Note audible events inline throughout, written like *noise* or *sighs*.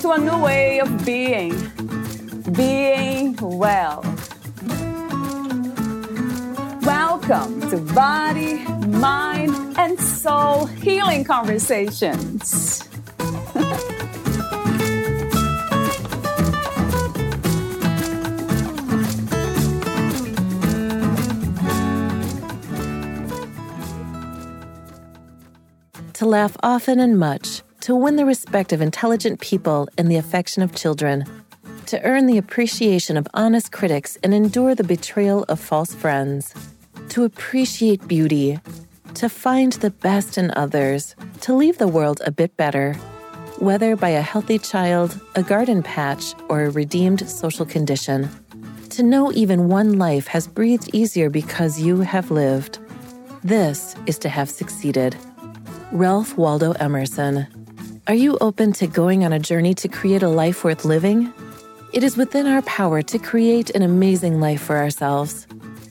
to a new way of being, being well. Welcome to Body, Mind, and Soul Healing Conversations. to laugh often and much, to win the respect of intelligent people and the affection of children, to earn the appreciation of honest critics and endure the betrayal of false friends, to appreciate beauty, to find the best in others, to leave the world a bit better, whether by a healthy child, a garden patch, or a redeemed social condition. To know even one life has breathed easier because you have lived. This is to have succeeded. Ralph Waldo Emerson. Are you open to going on a journey to create a life worth living? It is within our power to create an amazing life for ourselves.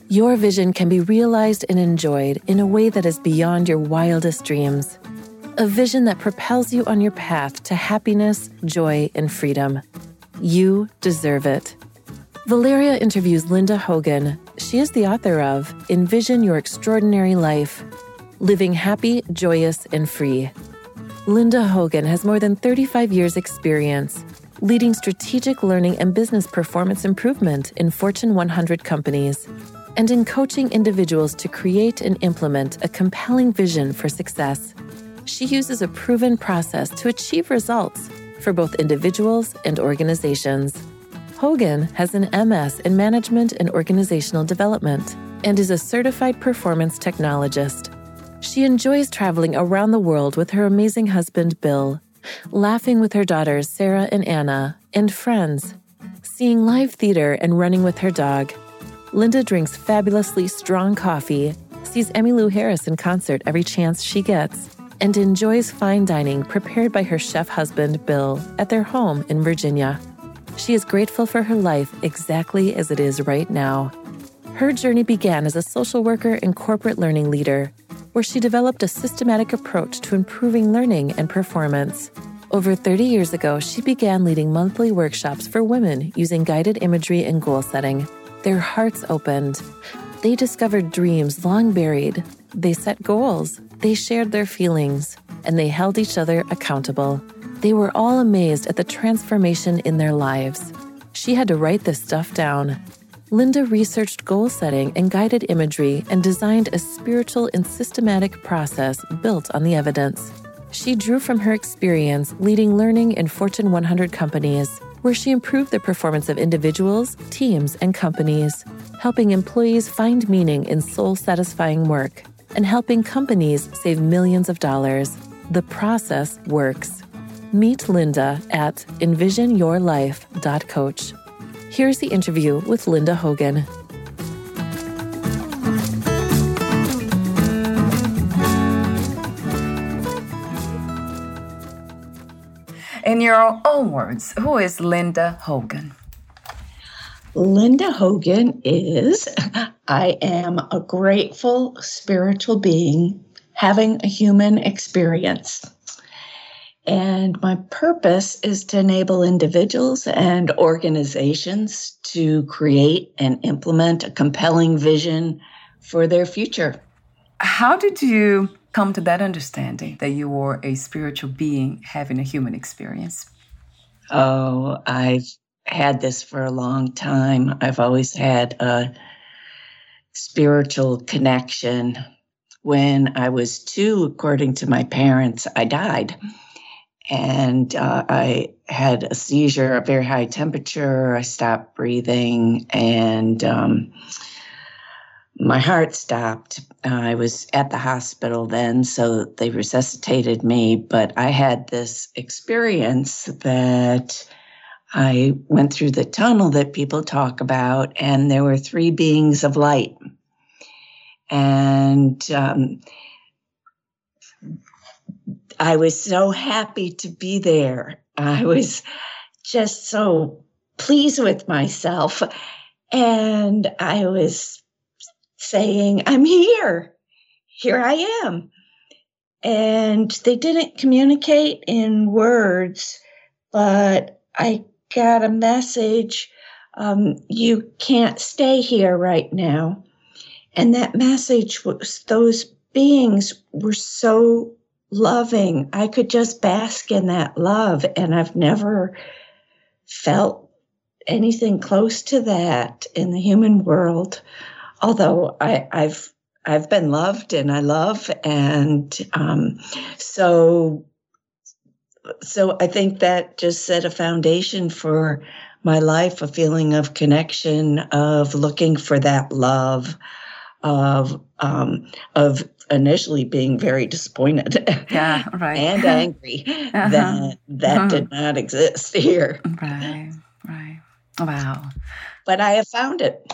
Your vision can be realized and enjoyed in a way that is beyond your wildest dreams. A vision that propels you on your path to happiness, joy, and freedom. You deserve it. Valeria interviews Linda Hogan. She is the author of Envision Your Extraordinary Life living happy, joyous, and free. Linda Hogan has more than 35 years' experience leading strategic learning and business performance improvement in Fortune 100 companies and in coaching individuals to create and implement a compelling vision for success. She uses a proven process to achieve results for both individuals and organizations. Hogan has an MS in Management and Organizational Development and is a certified performance technologist. She enjoys traveling around the world with her amazing husband, Bill, laughing with her daughters, Sarah and Anna, and friends, seeing live theater and running with her dog. Linda drinks fabulously strong coffee, sees Emmylou Harris in concert every chance she gets, and enjoys fine dining prepared by her chef husband, Bill, at their home in Virginia. She is grateful for her life exactly as it is right now. Her journey began as a social worker and corporate learning leader where she developed a systematic approach to improving learning and performance. Over 30 years ago, she began leading monthly workshops for women using guided imagery and goal setting. Their hearts opened. They discovered dreams long buried. They set goals. They shared their feelings. And they held each other accountable. They were all amazed at the transformation in their lives. She had to write this stuff down. Linda researched goal setting and guided imagery and designed a spiritual and systematic process built on the evidence. She drew from her experience leading learning in Fortune 100 companies, where she improved the performance of individuals, teams, and companies, helping employees find meaning in soul satisfying work, and helping companies save millions of dollars. The process works. Meet Linda at envisionyourlife.coach. Here's the interview with Linda Hogan. In your own words, who is Linda Hogan? Linda Hogan is I am a grateful spiritual being having a human experience. And my purpose is to enable individuals and organizations to create and implement a compelling vision for their future. How did you come to that understanding that you were a spiritual being having a human experience? Oh, I've had this for a long time. I've always had a spiritual connection. When I was two, according to my parents, I died and uh, I had a seizure, a very high temperature. I stopped breathing, and um, my heart stopped. Uh, I was at the hospital then, so they resuscitated me. But I had this experience that I went through the tunnel that people talk about, and there were three beings of light. And um, I was so happy to be there. I was just so pleased with myself. And I was saying, I'm here. Here I am. And they didn't communicate in words, but I got a message um, you can't stay here right now. And that message was those beings were so loving. I could just bask in that love. And I've never felt anything close to that in the human world. Although I, have I've been loved and I love, and um, so so I think that just set a foundation for my life, a feeling of connection, of looking for that love, of um, of initially being very disappointed, yeah, *laughs* right, and *laughs* angry uh-huh. that that uh-huh. did not exist *laughs* here. Right, right. Wow. But I have found it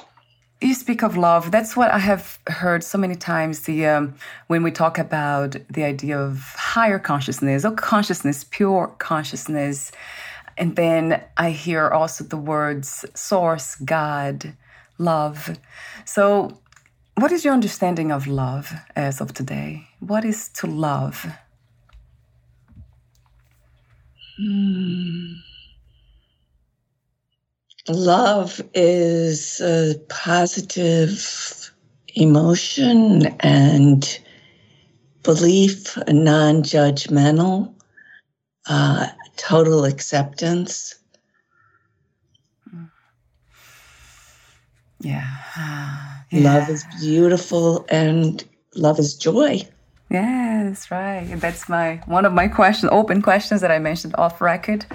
you speak of love that's what i have heard so many times the um, when we talk about the idea of higher consciousness or consciousness pure consciousness and then i hear also the words source god love so what is your understanding of love as of today what is to love hmm. Love is a positive emotion and belief, non judgmental, uh, total acceptance. Yeah. Yeah. Love is beautiful and love is joy. Yes, right. That's my one of my questions, open questions that I mentioned off record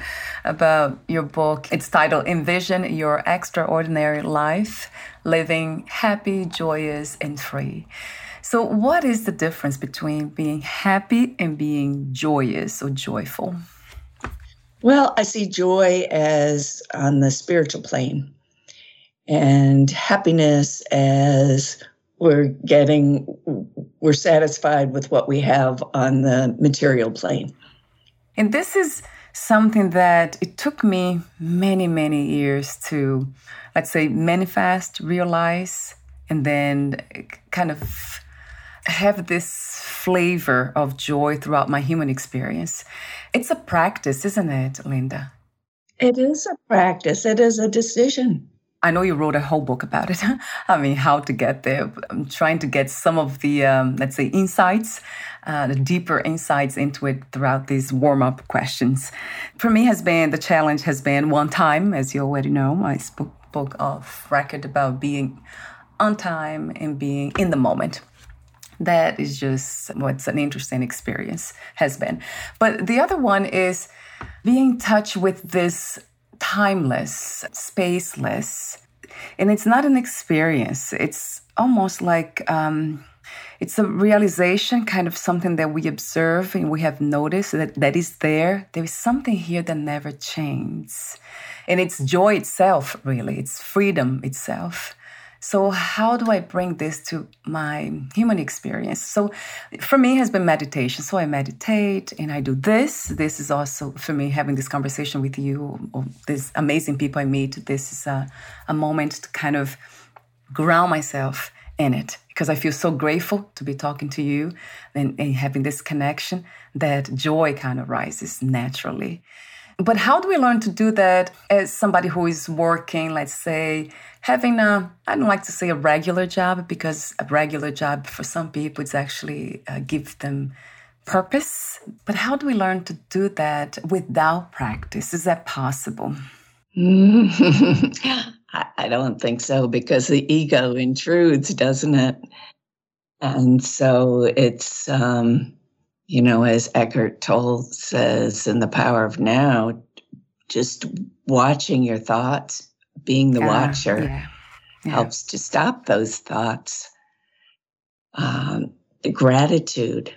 about your book. It's titled Envision Your Extraordinary Life, Living Happy, Joyous, and Free. So, what is the difference between being happy and being joyous or joyful? Well, I see joy as on the spiritual plane and happiness as we're getting we're satisfied with what we have on the material plane. And this is something that it took me many many years to let's say manifest realize and then kind of have this flavor of joy throughout my human experience. It's a practice isn't it linda? It is a practice. It is a decision I know you wrote a whole book about it. *laughs* I mean, how to get there. I'm trying to get some of the, um, let's say, insights, uh, the deeper insights into it throughout these warm up questions. For me, has been the challenge has been one time, as you already know, spoke, spoke of record about being on time and being in the moment that is just what's an interesting experience has been. But the other one is being in touch with this timeless, spaceless. And it's not an experience, it's almost like um, it's a realization, kind of something that we observe and we have noticed that, that is there. There is something here that never changes. And it's joy itself, really, it's freedom itself. So, how do I bring this to my human experience? So, for me, has been meditation. So, I meditate and I do this. This is also for me having this conversation with you, or these amazing people I meet. This is a, a moment to kind of ground myself in it because I feel so grateful to be talking to you and, and having this connection that joy kind of rises naturally. But how do we learn to do that as somebody who is working, let's say, having a, I don't like to say a regular job because a regular job for some people it's actually uh, give them purpose. But how do we learn to do that without practice? Is that possible? *laughs* I don't think so because the ego intrudes, doesn't it? And so it's, um, you know, as Eckhart Tolle says in The Power of Now, just watching your thoughts, being the watcher, yeah. Yeah. helps to stop those thoughts. Um, gratitude.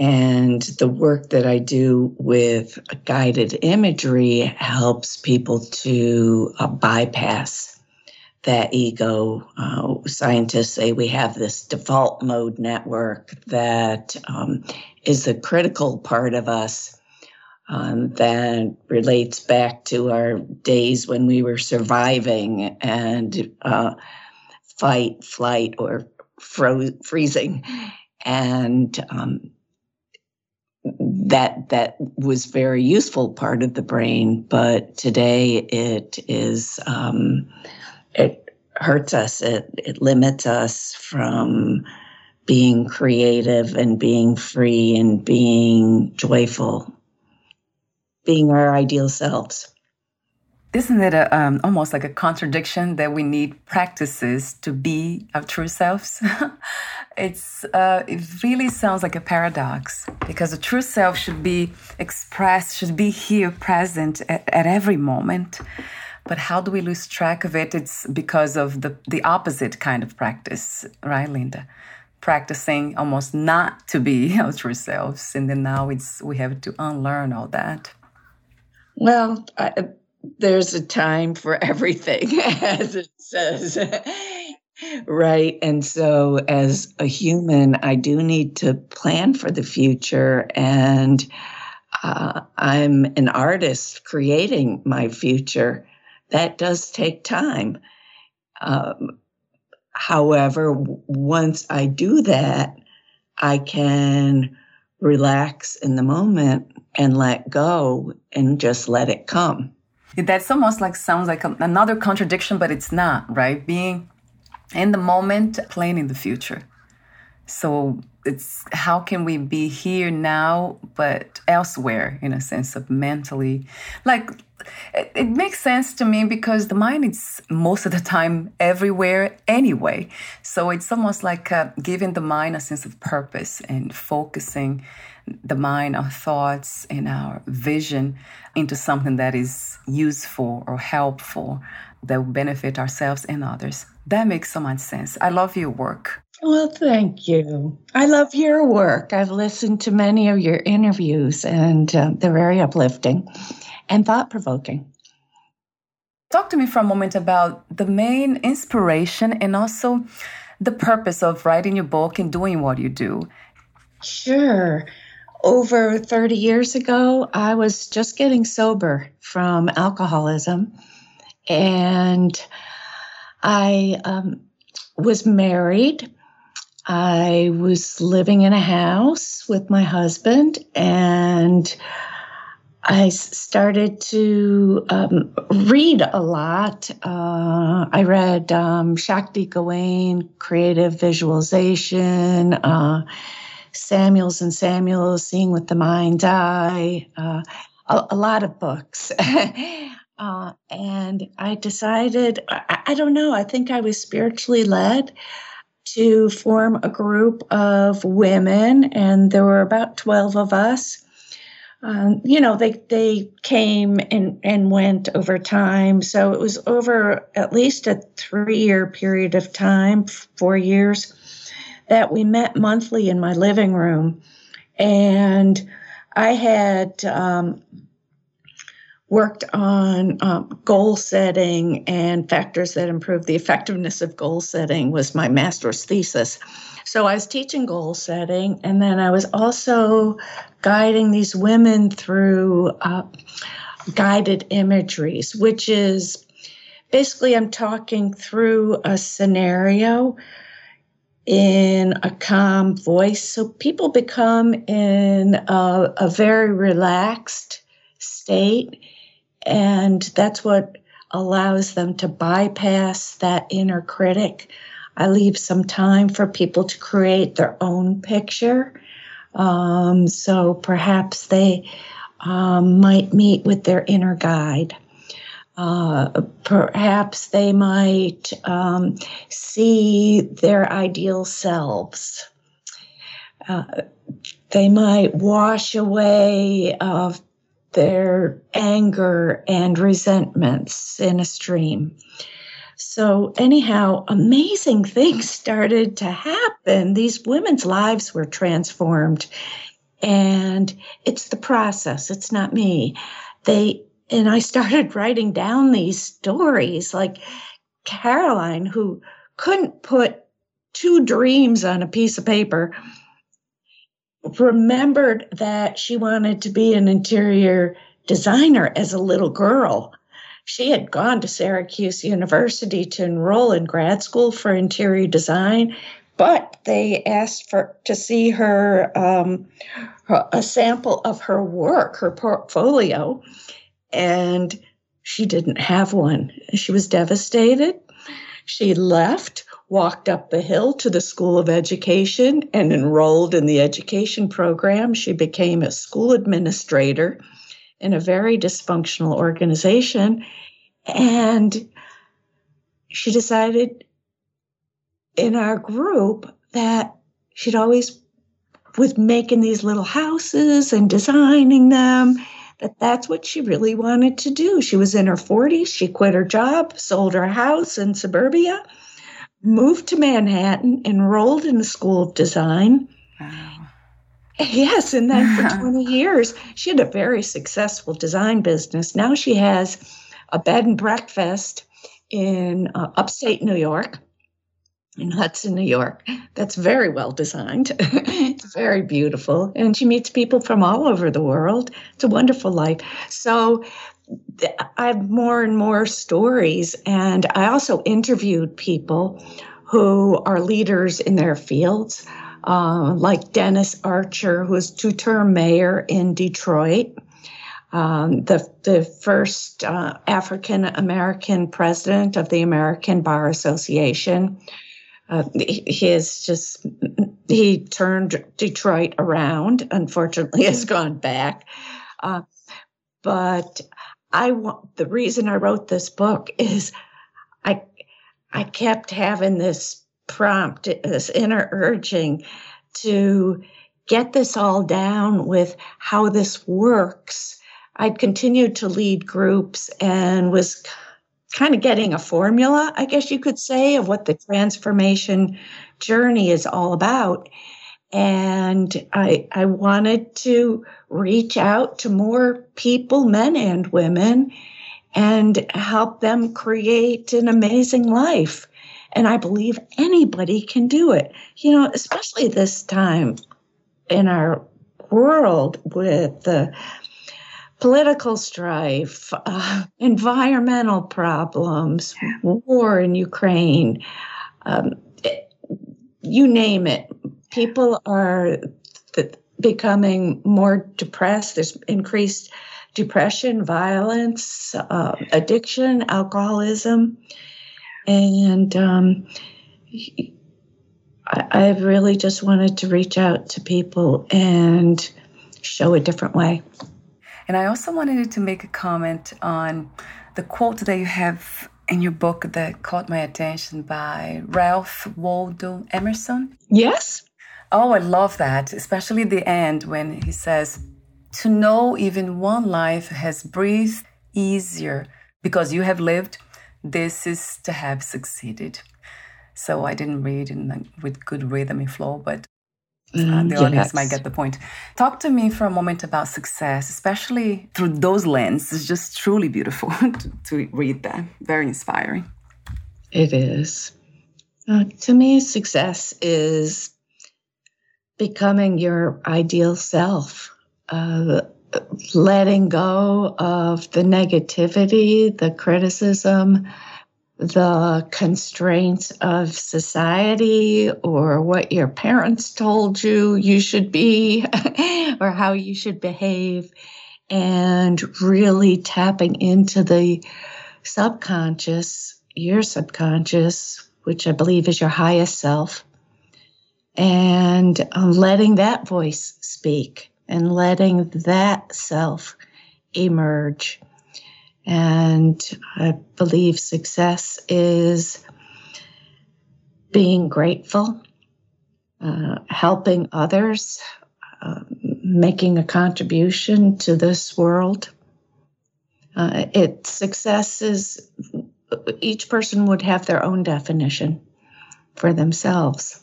And the work that I do with guided imagery helps people to uh, bypass that ego. Uh, scientists say we have this default mode network that um, is a critical part of us um, that relates back to our days when we were surviving and uh, fight, flight, or fro- freezing. And um, that that was very useful part of the brain, but today it is um, it hurts us. It it limits us from being creative and being free and being joyful, being our ideal selves. Isn't it a, um, almost like a contradiction that we need practices to be our true selves? *laughs* it's uh, it really sounds like a paradox because the true self should be expressed, should be here, present at, at every moment. But how do we lose track of it? It's because of the the opposite kind of practice, right, Linda? Practicing almost not to be *laughs* our true selves, and then now it's we have to unlearn all that. Well. I, there's a time for everything, *laughs* as it says. *laughs* right. And so, as a human, I do need to plan for the future. And uh, I'm an artist creating my future. That does take time. Um, however, once I do that, I can relax in the moment and let go and just let it come. That's almost like sounds like a, another contradiction, but it's not, right? Being in the moment, planning the future. So it's how can we be here now, but elsewhere in a sense of mentally, like it, it, makes sense to me because the mind is most of the time everywhere anyway. So it's almost like uh, giving the mind a sense of purpose and focusing the mind, our thoughts, and our vision into something that is useful or helpful that will benefit ourselves and others. That makes so much sense. I love your work. Well, thank you. I love your work. I've listened to many of your interviews, and uh, they're very uplifting and thought provoking. Talk to me for a moment about the main inspiration and also the purpose of writing your book and doing what you do. Sure over 30 years ago, I was just getting sober from alcoholism. And I um, was married. I was living in a house with my husband, and I started to um, read a lot. Uh, I read um, Shakti Gawain, Creative Visualization. Uh, Samuels and Samuels, Seeing with the Mind's Eye, uh, a, a, lot of books. *laughs* uh, and I decided, I, I, don't know, I think I was spiritually led to form a group of women, and there were about 12 of us. Um, you know, they they came and, and went over time. So it was over at least a three year period of time, four years that we met monthly in my living room. And I had um, worked on um, goal setting and factors that improve the effectiveness of goal setting was my master's thesis. So I was teaching goal setting, and then I was also guiding these women through uh, guided imageries, which is basically I'm talking through a scenario in a calm voice. So people become in a, a very relaxed state, and that's what allows them to bypass that inner critic. I leave some time for people to create their own picture. Um, so perhaps they um, might meet with their inner guide. Uh, perhaps they might um, see their ideal selves. Uh, they might wash away of their anger and resentments in a stream. So, anyhow, amazing things started to happen. These women's lives were transformed. And it's the process, it's not me. They, and I started *laughs* writing down these stories like Caroline, who couldn't put two dreams on a piece of paper, remembered that she wanted to be an interior designer as a little girl. She had gone to Syracuse University to enroll in grad school for interior design, but they asked for to see her, um, a sample of her work, her portfolio, and she didn't have one. She was devastated. She left, walked up the hill to the School of Education, and enrolled in the education program. She became a school administrator in a very dysfunctional organization. And she decided in our group that she'd always was making these little houses and designing them that that's what she really wanted to do she was in her 40s she quit her job sold her house in suburbia moved to manhattan enrolled in the school of design wow. Yes, and then for *laughs* 20 years, she had a very successful design business. Now she has a bed and breakfast in uh, upstate New York, in Hudson, New York. That's very well designed. *laughs* it's very beautiful. And she meets people from all over the world. It's a wonderful life. So I have more and more stories. And I also interviewed people who are leaders in their fields uh, like Dennis Archer, who was two-term mayor in Detroit, um, the the first uh, African American president of the American Bar Association. Uh, he is just he turned Detroit around. Unfortunately, *laughs* has gone back. Uh, but I want the reason I wrote this book is I I kept having this prompt, this inner urging to get this all down with how this works. I'd continued to lead groups and was kind of getting a formula, I guess you could say, of what the transformation journey is all about. And I, I wanted to reach out to more people, men and women, and help them create an amazing life. And I believe anybody can do it, you know, especially this time in our world with the political strife, uh, environmental problems, war in Ukraine, um, it, you name it. People are th- becoming more depressed. There's increased depression, violence, uh, addiction, alcoholism. And um, I, I really just wanted to reach out to people and show a different way. And I also wanted to make a comment on the quote that you have in your book that caught my attention by Ralph Waldo Emerson. Yes. Oh, I love that, especially the end when he says, To know even one life has breathed easier because you have lived this is to have succeeded. So I didn't read in with good rhythm and flow, but uh, mm, the yes. audience might get the point. Talk to me for a moment about success, especially through those lenses. It's just truly beautiful *laughs* to, to, read that. Very inspiring. It is. Uh, to me, success is becoming your ideal self. Uh, letting go of the negativity, the criticism, the constraints of society or what your parents told you you should be *laughs* or how you should behave, and really tapping into the subconscious, your subconscious, which I believe is your highest self, and letting that voice speak and letting that self emerge. And I believe success is being grateful, uh, helping others, uh, making a contribution to this world. Uh, it success is each person would have their own definition for themselves,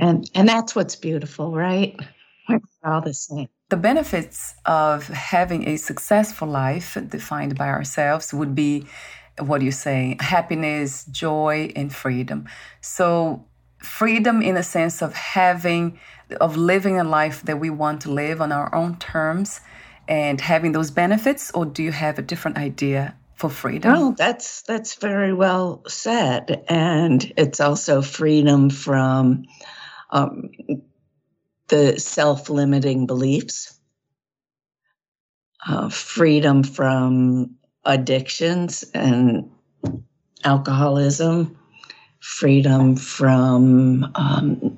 and and that's what's beautiful, right? all the same. The benefits of having a successful life defined by ourselves would be what you say happiness, joy, and freedom. So, freedom in the sense of having, of living a life that we want to live on our own terms and having those benefits, or do you have a different idea for freedom? Well, that's that's very well said, and it's also freedom from um, the self-limiting beliefs, uh, freedom from addictions and alcoholism, freedom from um,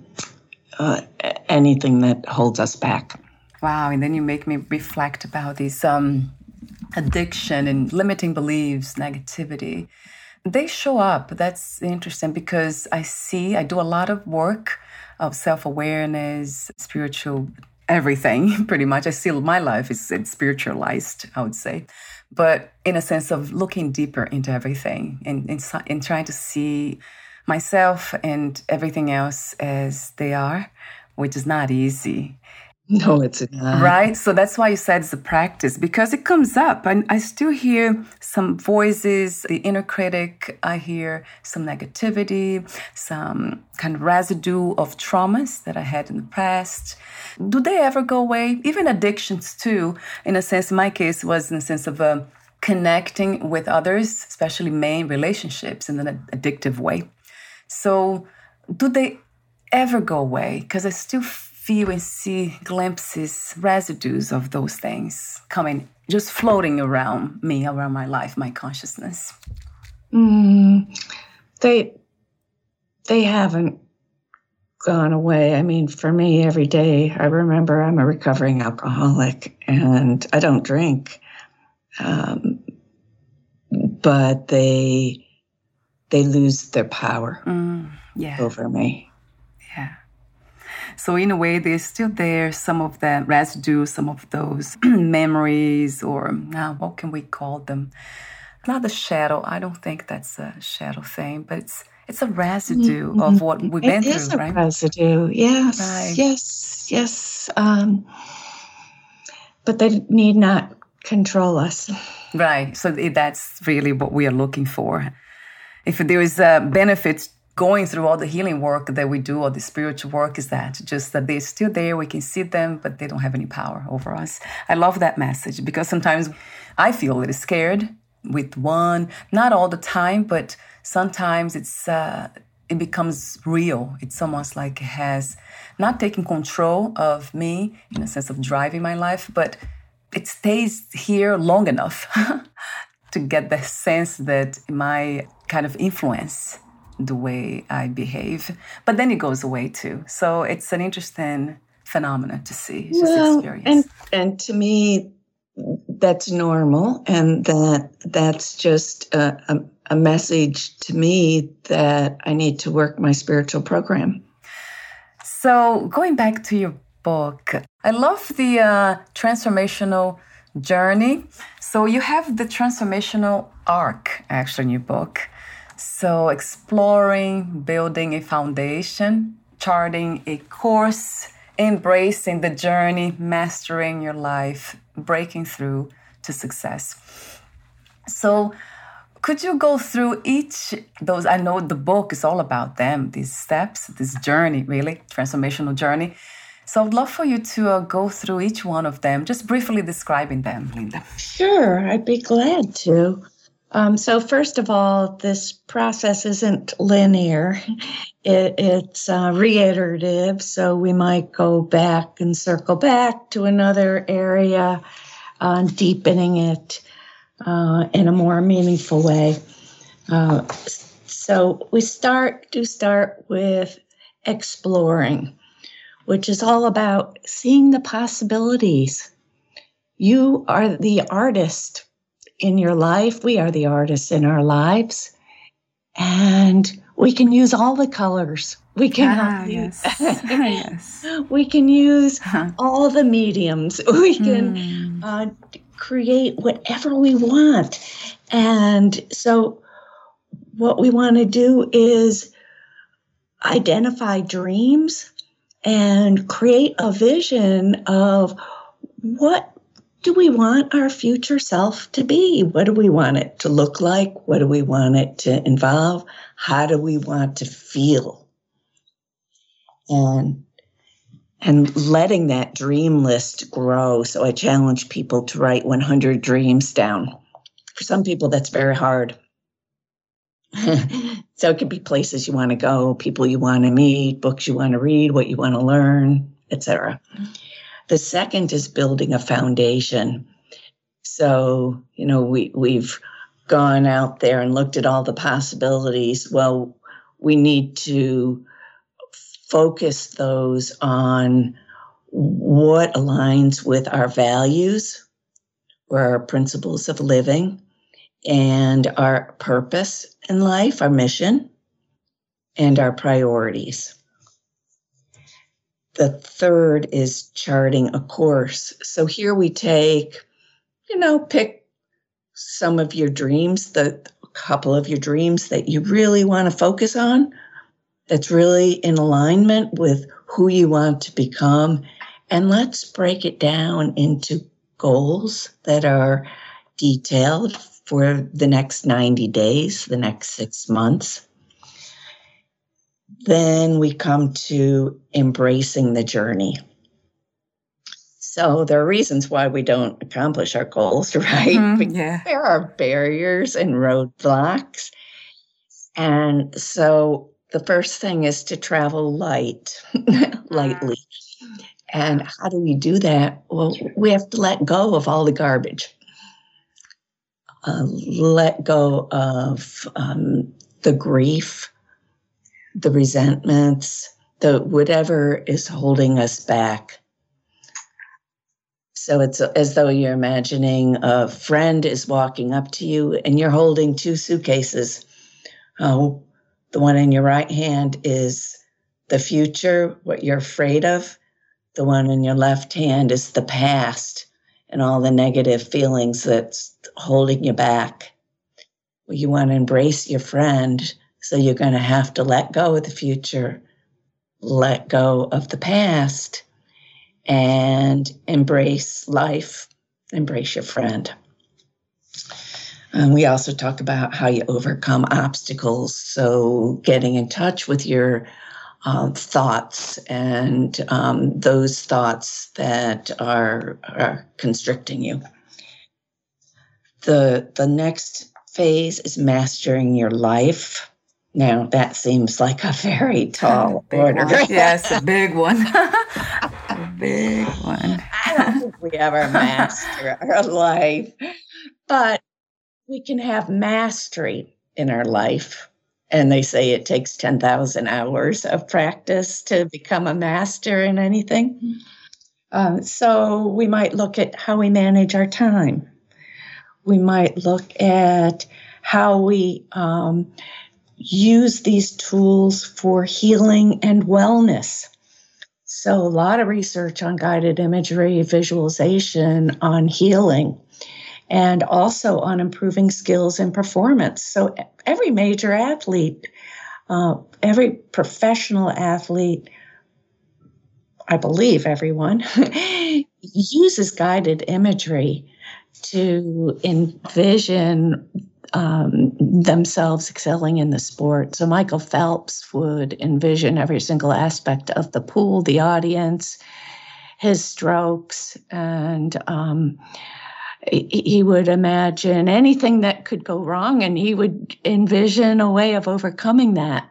uh, anything that holds us back. Wow, and then you make me reflect about these um, addiction and limiting beliefs, negativity. They show up. That's interesting because I see, I do a lot of work of self awareness, spiritual everything, *laughs* pretty much. I see my life is spiritualized, I would say but in a sense of looking deeper into everything and, and, and trying to see myself and everything else as they are, which is not easy. No, it's not. Right? So that's why you said it's a practice because it comes up. And I still hear some voices, the inner critic, I hear some negativity, some kind of residue of traumas that I had in the past. Do they ever go away? Even addictions, too, in a sense, my case was in the sense of uh, connecting with others, especially main relationships in an addictive way. So, do they ever go away? Because I still feel and see glimpses, residues of those things coming, just floating around me, around my life, my consciousness. Mm, they they haven't gone away. I mean, for me, every day, I remember I'm a recovering alcoholic and I don't drink, um, but they they lose their power mm, yeah. over me. Yeah. So in a way, they're still there. Some of the residue, some of those *clears throat* memories, or uh, what can we call them? Not a shadow. I don't think that's a shadow thing, but it's it's a residue mm-hmm. of what we've been it through, is a right? Residue, yes, right. yes, yes. Um, but they need not control us. Right. So that's really what we are looking for. If there is a benefit going through all the healing work that we do, all the spiritual work, is that just that they're still there. We can see them, but they don't have any power over us. I love that message because sometimes I feel a little scared with one, not all the time, but sometimes it's uh, it becomes real. It's almost like it has not taken control of me in a sense of driving my life, but it stays here long enough *laughs* to get the sense that my kind of influence the way I behave. But then it goes away too. So it's an interesting phenomenon to see, it's well, experience. And, and to me, that's normal. And that that's just a, a, a message to me that I need to work my spiritual program. So going back to your book, I love the uh, transformational journey. So you have the transformational arc actually in your book. So, exploring, building a foundation, charting a course, embracing the journey, mastering your life, breaking through to success. So, could you go through each those? I know the book is all about them, these steps, this journey, really transformational journey. So I'd love for you to uh, go through each one of them, just briefly describing them, Linda. Sure, I'd be glad to. Um, so, first of all, this process isn't linear, it, it's uh, reiterative. So, we might go back and circle back to another area, uh, deepening it uh, in a more meaningful way. Uh, so, we start to start with exploring, which is all about seeing the possibilities. You are the artist in your life. We are the artists in our lives. And we can use all the colors. We can ah, *laughs* yes. *laughs* yes. we can use huh. all the mediums. *laughs* We can mm. uh, create whatever we want. And so what we want to do is identify dreams and create a vision of what do we want our future self to be? What do we want it to look like? What do we want it to involve? How do we want to feel? And and letting that dream list grow. So I challenge people to write 100 dreams down. For some people, that's very hard. *laughs* so it could be places you want to go, people you want to meet, books you want to read, what you want to learn, etc. The second is building a foundation. So, you know, we we've gone out there and looked at all the possibilities. Well, we need to focus those on what aligns with our values or our principles of living and our purpose in life, our mission, and our priorities. The third is charting a course. So here we take, you know, pick some of your dreams, the couple of your dreams that you really want to focus on, that's really in alignment with who you want to become. And let's break it down into goals that are detailed for the next 90 days, the next six months. Then we come to embracing the journey. So there are reasons why we don't accomplish our goals, *laughs* right? Mm, yeah. There are barriers and roadblocks. And so the first thing is to travel light, *laughs* lightly. And how do we do that? Well, we have to let go of all the garbage. Uh, let go of um, the grief, the resentments, the whatever is holding us back. So it's as though you're imagining a friend is walking up to you and you're holding two suitcases. Oh, the one in your right hand is the future, what you're afraid of. The one in your left hand is the past and all the negative feelings that's holding you back. Well, you want to embrace your friend, so you're going to have to let go of the future, let go of the past, and embrace life, embrace your friend. And we also talk about how you overcome obstacles. So, getting in touch with your uh, thoughts and um, those thoughts that are, are constricting you. The, the next phase is mastering your life. Now, that seems like a very *laughs* tall order. One. *laughs* Yes, a big one. *laughs* a big one. I don't think we ever master our life, but we can have mastery in our life. And they say it takes 10,000 hours of practice to become a master in anything. Um, so we might look at how we manage our time. We might look at how we um, use these tools for healing and wellness. So, a lot of research on guided imagery, visualization, on healing and also on improving skills and performance. So every major athlete, uh, every professional athlete, I believe everyone *laughs* uses guided imagery to envision um, themselves excelling in the sport. So Michael Phelps would envision every single aspect of the pool, the audience, his strokes, and um, he would imagine anything that could go wrong and he would envision a way of overcoming that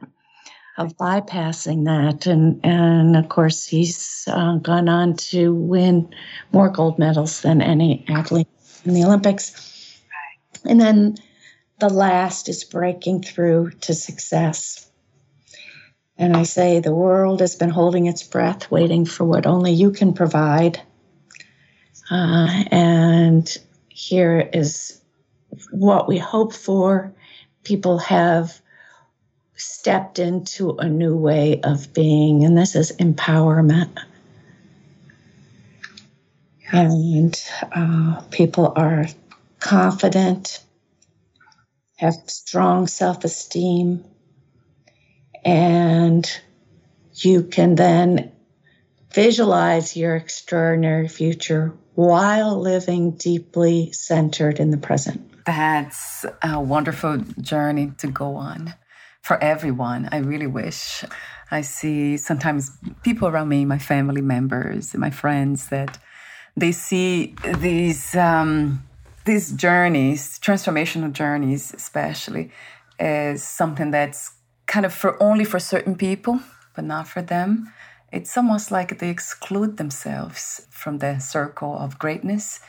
of bypassing that. And and of course he's uh, gone on to win more gold medals than any athlete in the olympics. And then the last is breaking through to success and i say the world has been holding its breath waiting for what only you can provide uh, and here is what we hope for. People have stepped into a new way of being, and this is empowerment. And uh, people are confident, have strong self esteem, and you can then visualize your extraordinary future while living deeply centered in the present. That's a wonderful journey to go on for everyone. I really wish. I see sometimes people around me, my family members, my friends, that they see these um, these journeys, transformational journeys, especially, is something that's kind of for only for certain people, but not for them. It's almost like they exclude themselves from the circle of greatness.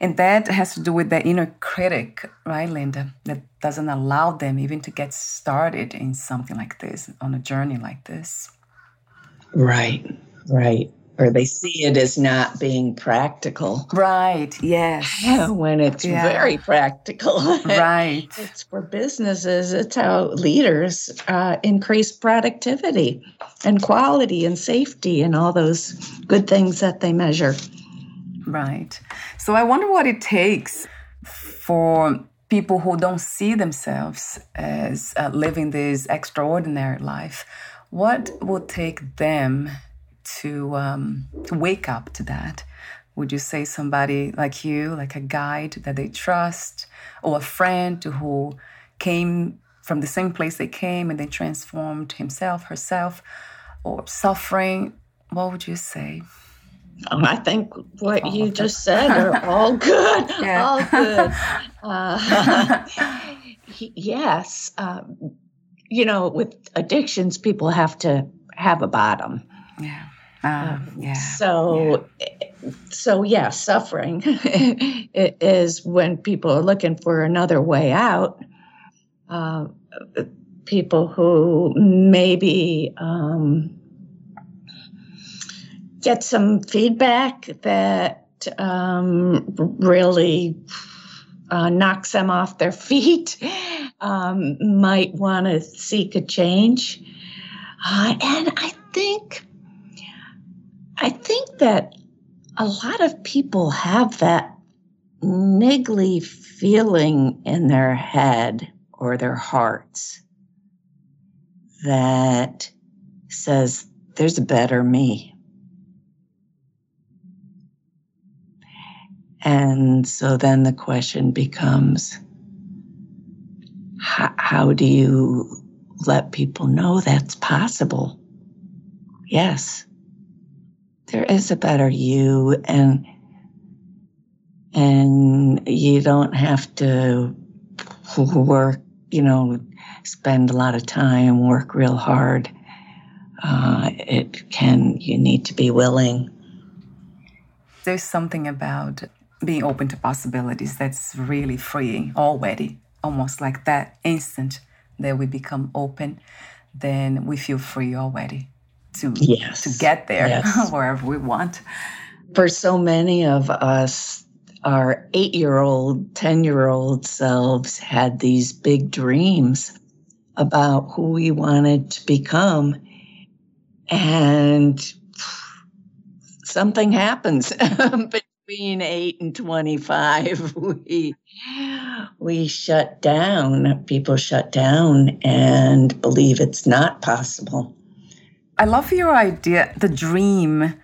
And that has to do with the inner critic, right, Linda, that doesn't allow them even to get started in something like this, on a journey like this. Right, right or they see it as not being practical. Right, yes. *laughs* when it's yeah. very practical. Right. *laughs* it's for businesses, it's how leaders uh, increase productivity and quality and safety and all those good things that they measure. Right. So I wonder what it takes for people who don't see themselves as uh, living this extraordinary life. What will take them to um, to wake up to that? Would you say somebody like you, like a guide that they trust, or a friend who came from the same place they came and they transformed himself, herself, or suffering? What would you say? Oh, I think what all you just said are *laughs* all good. *laughs* Yeah. All good. *laughs* Uh, yes. Um, you know, with addictions, people have to have a bottom. Yeah. Um, yeah. So, yeah. so yeah, suffering *laughs* is when people are looking for another way out. Uh, people who maybe um, get some feedback that um, really uh, knocks them off their *laughs* feet um, might want to seek a change. Uh, and I think I think that a lot of people have that niggly feeling in their head or their hearts that says, there's a better me. And so then the question becomes how, how, do you let people know that's possible? Yes, there is a better you and and you don't have to work you know spend a lot of time work real hard. Uh, it can you need to be willing. There's something about being open to possibilities that's really freeing already almost like that instant that we become open then we feel free already to yes. to get there yes. *laughs* wherever we want. For so many of us, our eight year old, 10 year old selves had these big dreams about who we wanted to become. And something happens *laughs* between 8 and 25 *laughs* we we shut down people shut down and believe it's not possible I love your idea, the dream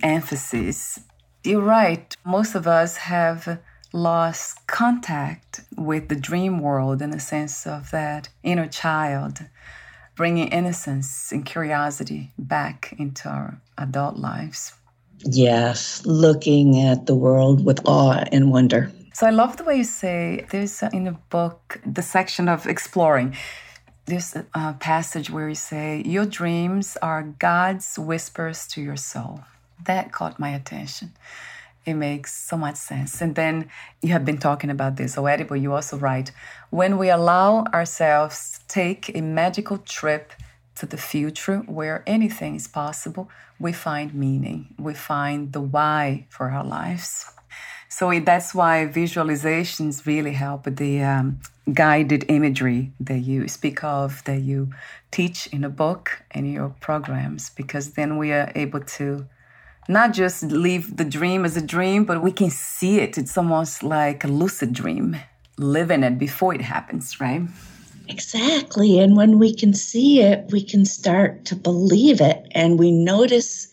emphasis. You're right. Most of us have lost contact with the dream world in the sense of that inner child, bringing innocence and curiosity back into our adult lives. Yes, looking at the world with awe and wonder. So I love the way you say there's in the book the section of exploring this uh, passage where you say, Your dreams are God's whispers to your soul. That caught my attention. It makes so much sense. And then you have been talking about this already, but you also write, When we allow ourselves take a magical trip to the future where anything is possible, we find meaning, we find the why for our lives. So that's why visualizations really help with the um, guided imagery that you speak of, that you teach in a book and your programs, because then we are able to not just leave the dream as a dream, but we can see it. It's almost like a lucid dream, living it before it happens, right? Exactly. And when we can see it, we can start to believe it and we notice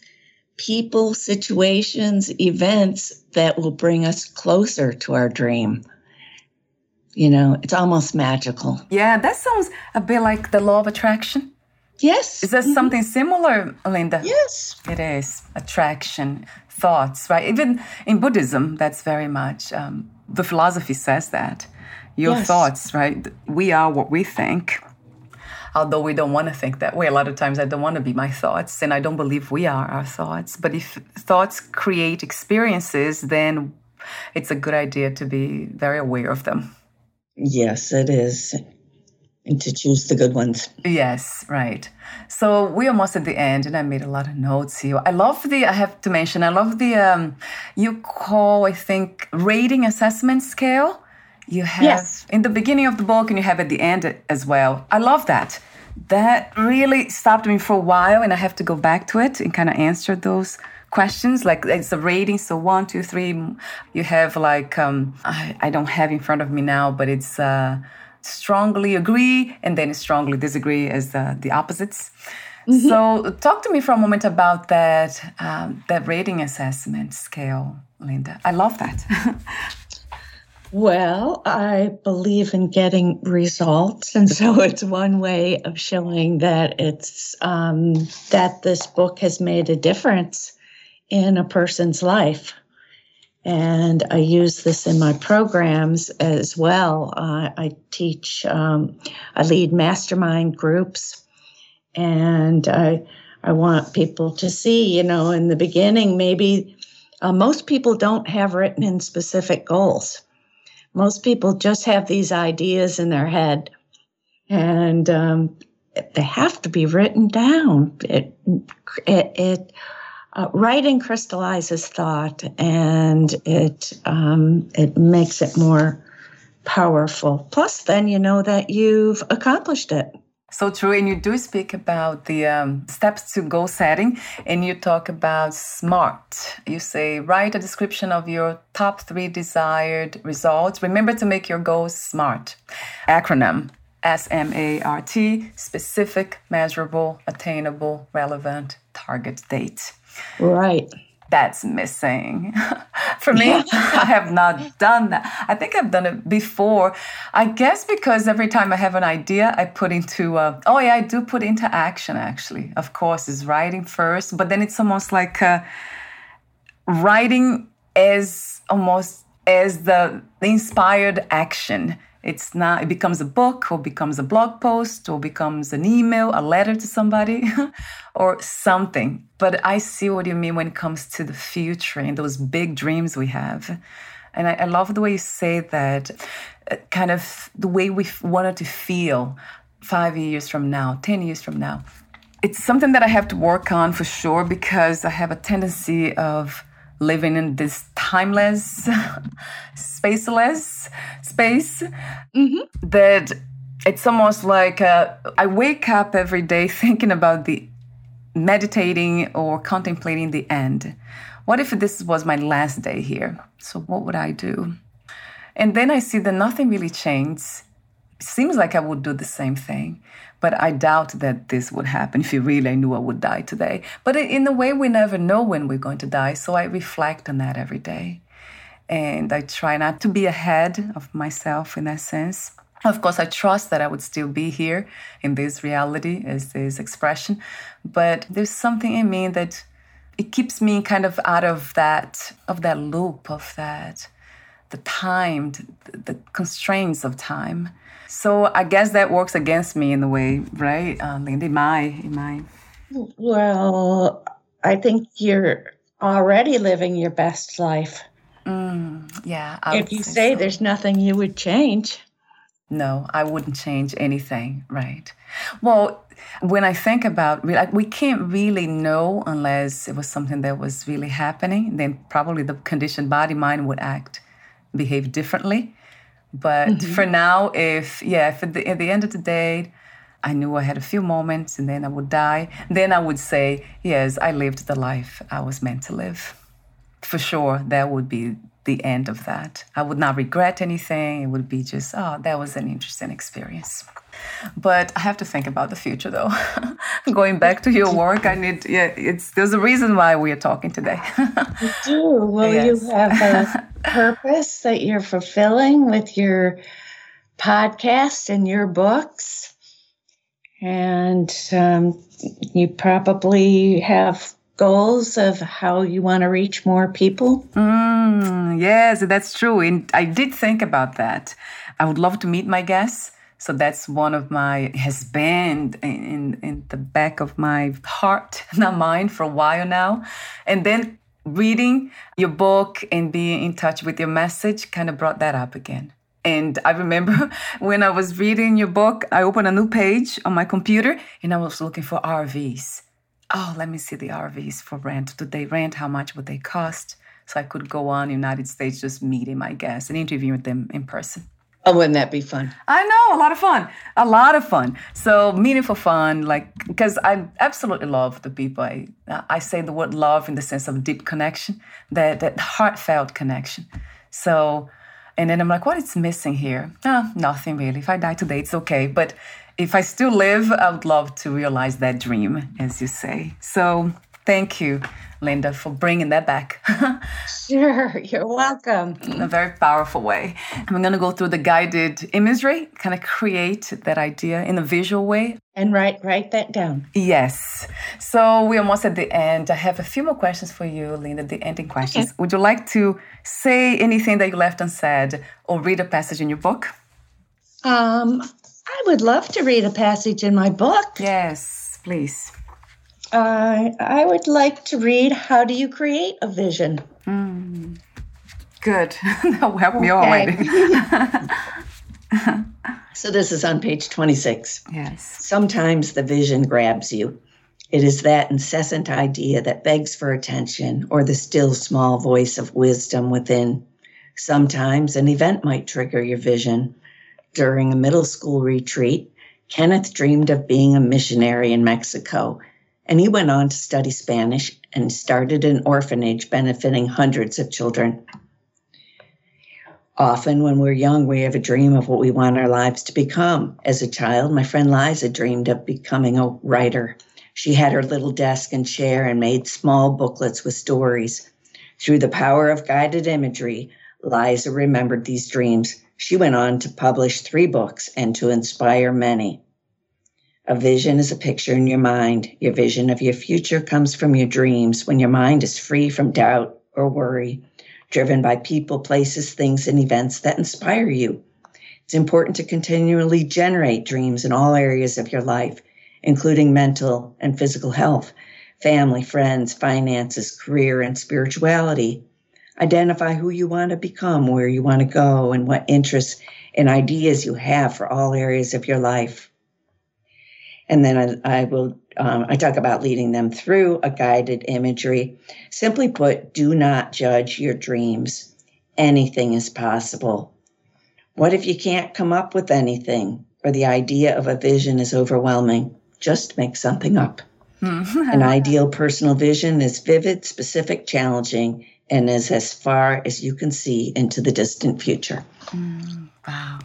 people, situations, events that will bring us closer to our dream. You know, it's almost magical. Yeah, that sounds a bit like the law of attraction. Yes. Is that mm-hmm. something similar, Linda? Yes. It is. Attraction, thoughts, right? Even in Buddhism, that's very much, um, the philosophy says that. Your yes. thoughts, right? We are what we think although we don't want to think that way. A lot of times I don't want to be my thoughts, and I don't believe we are our thoughts. But if thoughts create experiences, then it's a good idea to be very aware of them. Yes, it is. And to choose the good ones. Yes, right. So we're almost at the end, and I made a lot of notes here. I love the, I have to mention, I love the, um, you call, I think, rating assessment scale you have yes. in the beginning of the book and you have at the end as well. I love that. That really stopped me for a while, and I have to go back to it and kind of answer those questions. Like it's a rating, so one, two, three. You have like um, I, I don't have in front of me now, but it's uh, strongly agree and then strongly disagree as the, the opposites. Mm-hmm. So, talk to me for a moment about that um, that rating assessment scale, Linda. I love that. *laughs* Well, I believe in getting results, and so *laughs* it's one way of showing that it's um, that this book has made a difference in a person's life. And I use this in my programs as well. Uh, I teach, um, I lead mastermind groups, and I I want people to see, you know, in the beginning, maybe uh, most people don't have written in specific goals most people just have these ideas in their head and um, they have to be written down. It, it, it uh, writing crystallizes thought and it um, it makes it more powerful. Plus, then you know that you've accomplished it. So true. And you do speak about the um, steps to goal setting and you talk about SMART. You say, write a description of your top three desired results. Remember to make your goals SMART. Acronym S M A R T, specific, measurable, attainable, relevant, target date. Right that's missing. *laughs* For me, *laughs* I have not done that. I think I've done it before. I guess because every time I have an idea, I put into, uh, oh yeah, I do put into action actually. Of course, is writing first, but then it's almost like uh, writing is almost as the, the inspired action it's not, it becomes a book or becomes a blog post or becomes an email, a letter to somebody *laughs* or something. But I see what you mean when it comes to the future and those big dreams we have. And I, I love the way you say that, uh, kind of the way we wanted to feel five years from now, 10 years from now. It's something that I have to work on for sure because I have a tendency of living in this timeless, spaceless space mm-hmm. that it's almost like uh, I wake up every day *laughs* thinking about the meditating or contemplating the end. What if this was my last day here? So, what would I do? And then I see that nothing really changed. It seems like I would do the same thing. But I doubt that this would happen if you really knew I would die today. But in a way, we never know when we're going to die. So I reflect on that every day. And I try not to be ahead of myself in that sense. Of course, I trust that I would still be here in this reality as this expression. But there's something in me that it keeps me kind of out of that of that loop of that the time, the constraints of time. So I guess that works against me in a way, right, uh, Linda? In my, in my. Well, I think you're already living your best life. Mm, yeah. I if you say so. there's nothing you would change. No, I wouldn't change anything, right? Well, when I think about like we can't really know unless it was something that was really happening. Then probably the conditioned body mind would act, behave differently. But mm-hmm. for now, if, yeah, if at the, at the end of the day, I knew I had a few moments and then I would die, then I would say, yes, I lived the life I was meant to live. For sure, that would be the end of that. I would not regret anything. It would be just, oh, that was an interesting experience. But I have to think about the future though. *laughs* Going back to your work, I need, yeah, it's, there's a reason why we are talking today. you do. Well, yes. you have a *laughs* purpose that you're fulfilling with your podcast and your books. And um, you probably have goals of how you want to reach more people? Mm, yes, that's true. And I did think about that. I would love to meet my guests. So that's one of my has been in in the back of my heart, *laughs* not mind, for a while now. And then reading your book and being in touch with your message kind of brought that up again. And I remember *laughs* when I was reading your book, I opened a new page on my computer and I was looking for RVs oh, let me see the RVs for rent. Do they rent? How much would they cost? So I could go on United States just meet meeting my guests and interviewing them in person. Oh, wouldn't that be fun? I know, a lot of fun. A lot of fun. So meaningful fun, like because I absolutely love the people. I I say the word love in the sense of deep connection, that that heartfelt connection. So and then I'm like, what is missing here? Oh, nothing really. If I die today, it's okay. But if I still live, I would love to realize that dream, as you say. So thank you, Linda, for bringing that back. *laughs* sure, you're welcome. In a very powerful way. I'm going to go through the guided imagery, kind of create that idea in a visual way. And write write that down. Yes. So we're almost at the end. I have a few more questions for you, Linda, the ending questions. Okay. Would you like to say anything that you left unsaid or read a passage in your book? Um, I would love to read a passage in my book. Yes, please. Uh, I would like to read How Do You Create a Vision? Mm. Good. *laughs* that will help okay. me already. *laughs* so, this is on page 26. Yes. Sometimes the vision grabs you. It is that incessant idea that begs for attention or the still small voice of wisdom within. Sometimes an event might trigger your vision during a middle school retreat, Kenneth dreamed of being a missionary in Mexico, and he went on to study Spanish and started an orphanage benefiting hundreds of children. Often, when we're young, we have a dream of what we want our lives to become. As a child, my friend Liza dreamed of becoming a writer. She had her little desk and chair and made small booklets with stories. Through the power of guided imagery, Liza remembered these dreams she went on to publish three books and to inspire many. A vision is a picture in your mind. Your vision of your future comes from your dreams when your mind is free from doubt or worry, driven by people, places, things, and events that inspire you. It's important to continually generate dreams in all areas of your life, including mental and physical health, family, friends, finances, career, and spirituality. Identify who you want to become, where you want to go, and what interests and ideas you have for all areas of your life. And then I, I will, um, I talk about leading them through a guided imagery. Simply put, do not judge your dreams. Anything is possible. What if you can't come up with anything or the idea of a vision is overwhelming? Just make something up. An ideal personal vision is vivid, specific, challenging, and is as far as you can see into the distant future. Mm, wow.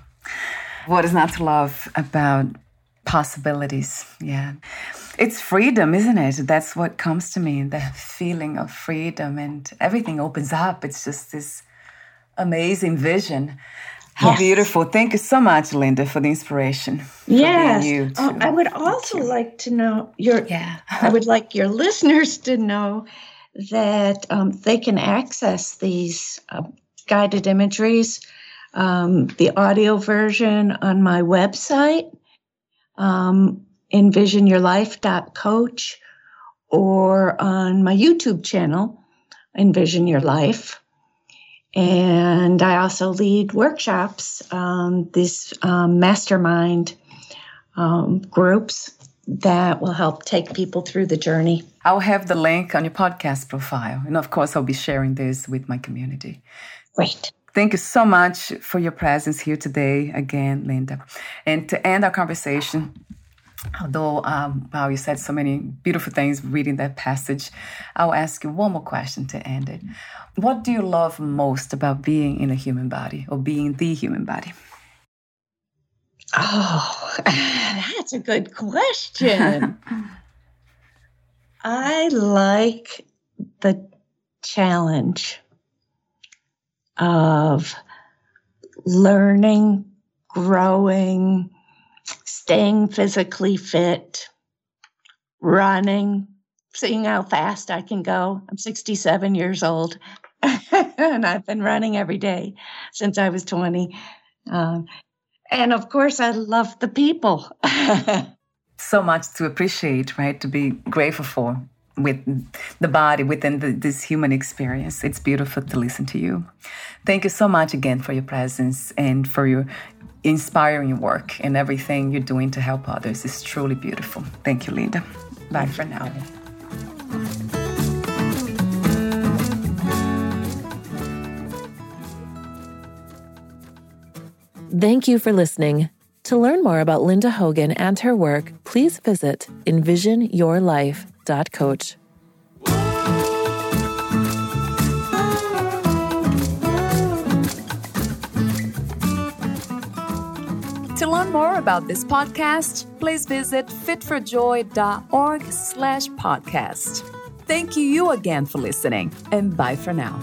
What is not to love about possibilities? Yeah. It's freedom, isn't it? That's what comes to me the feeling of freedom, and everything opens up. It's just this amazing vision. How yes. beautiful. Thank you so much, Linda, for the inspiration. Yes. Oh, I would also like to know your yeah. I would like your *laughs* listeners to know that um, they can access these uh, guided imageries, um, the audio version on my website, um, envisionyourlife.coach, or on my YouTube channel, Envision Your Life. And I also lead workshops, um, these um, mastermind um, groups that will help take people through the journey. I'll have the link on your podcast profile. And of course, I'll be sharing this with my community. Great. Thank you so much for your presence here today again, Linda. And to end our conversation, although um, wow, you said so many beautiful things reading that passage, I'll ask you one more question to end it. What do you love most about being in a human body or being the human body? Oh, *sighs* that's a good question. *laughs* I like the challenge of learning, growing, staying physically fit, running, seeing how fast I can go. I'm 67 years old *laughs* and I've been running every day since I was 20. Um, and of course, I love the people. *laughs* so much to appreciate, right? To be grateful for with the body within the, this human experience. It's beautiful to listen to you. Thank you so much again for your presence and for your inspiring work and everything you're doing to help others. It's truly beautiful. Thank you, Linda. Bye for now. Thank you for listening. To learn more about Linda Hogan and her work, please visit envisionyourlife.coach. To learn more about this podcast, please visit fitforjoy.org slash podcast. Thank you again for listening, and bye for now.